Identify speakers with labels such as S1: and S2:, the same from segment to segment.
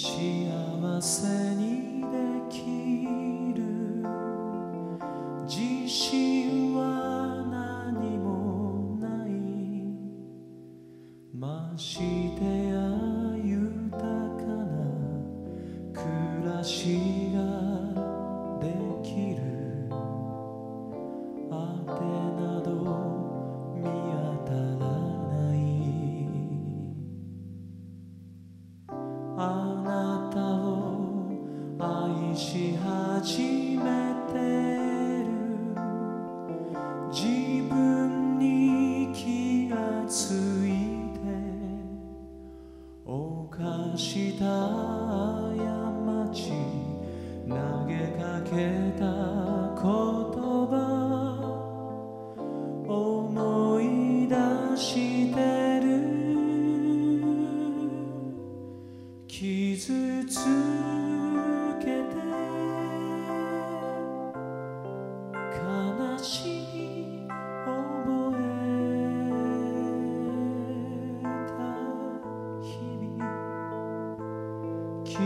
S1: 幸せにできる。自信は何もない。ましてや豊かな暮らしができる。あてなど見当たらない。し始めてる自分に気がついて犯した過ち投げかけた言葉思い出してる傷つ傷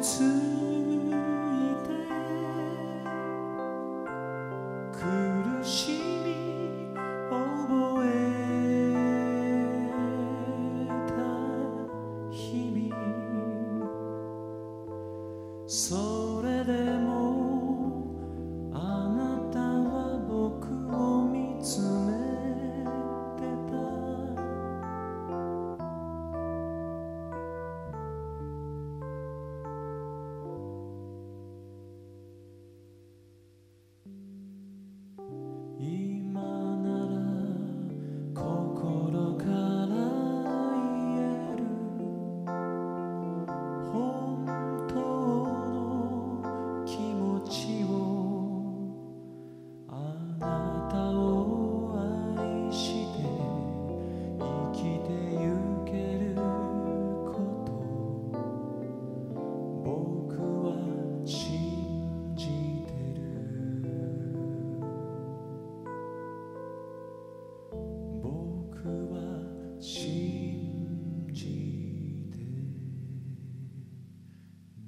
S1: ついて苦しみ覚えた日々。それでも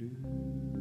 S1: do.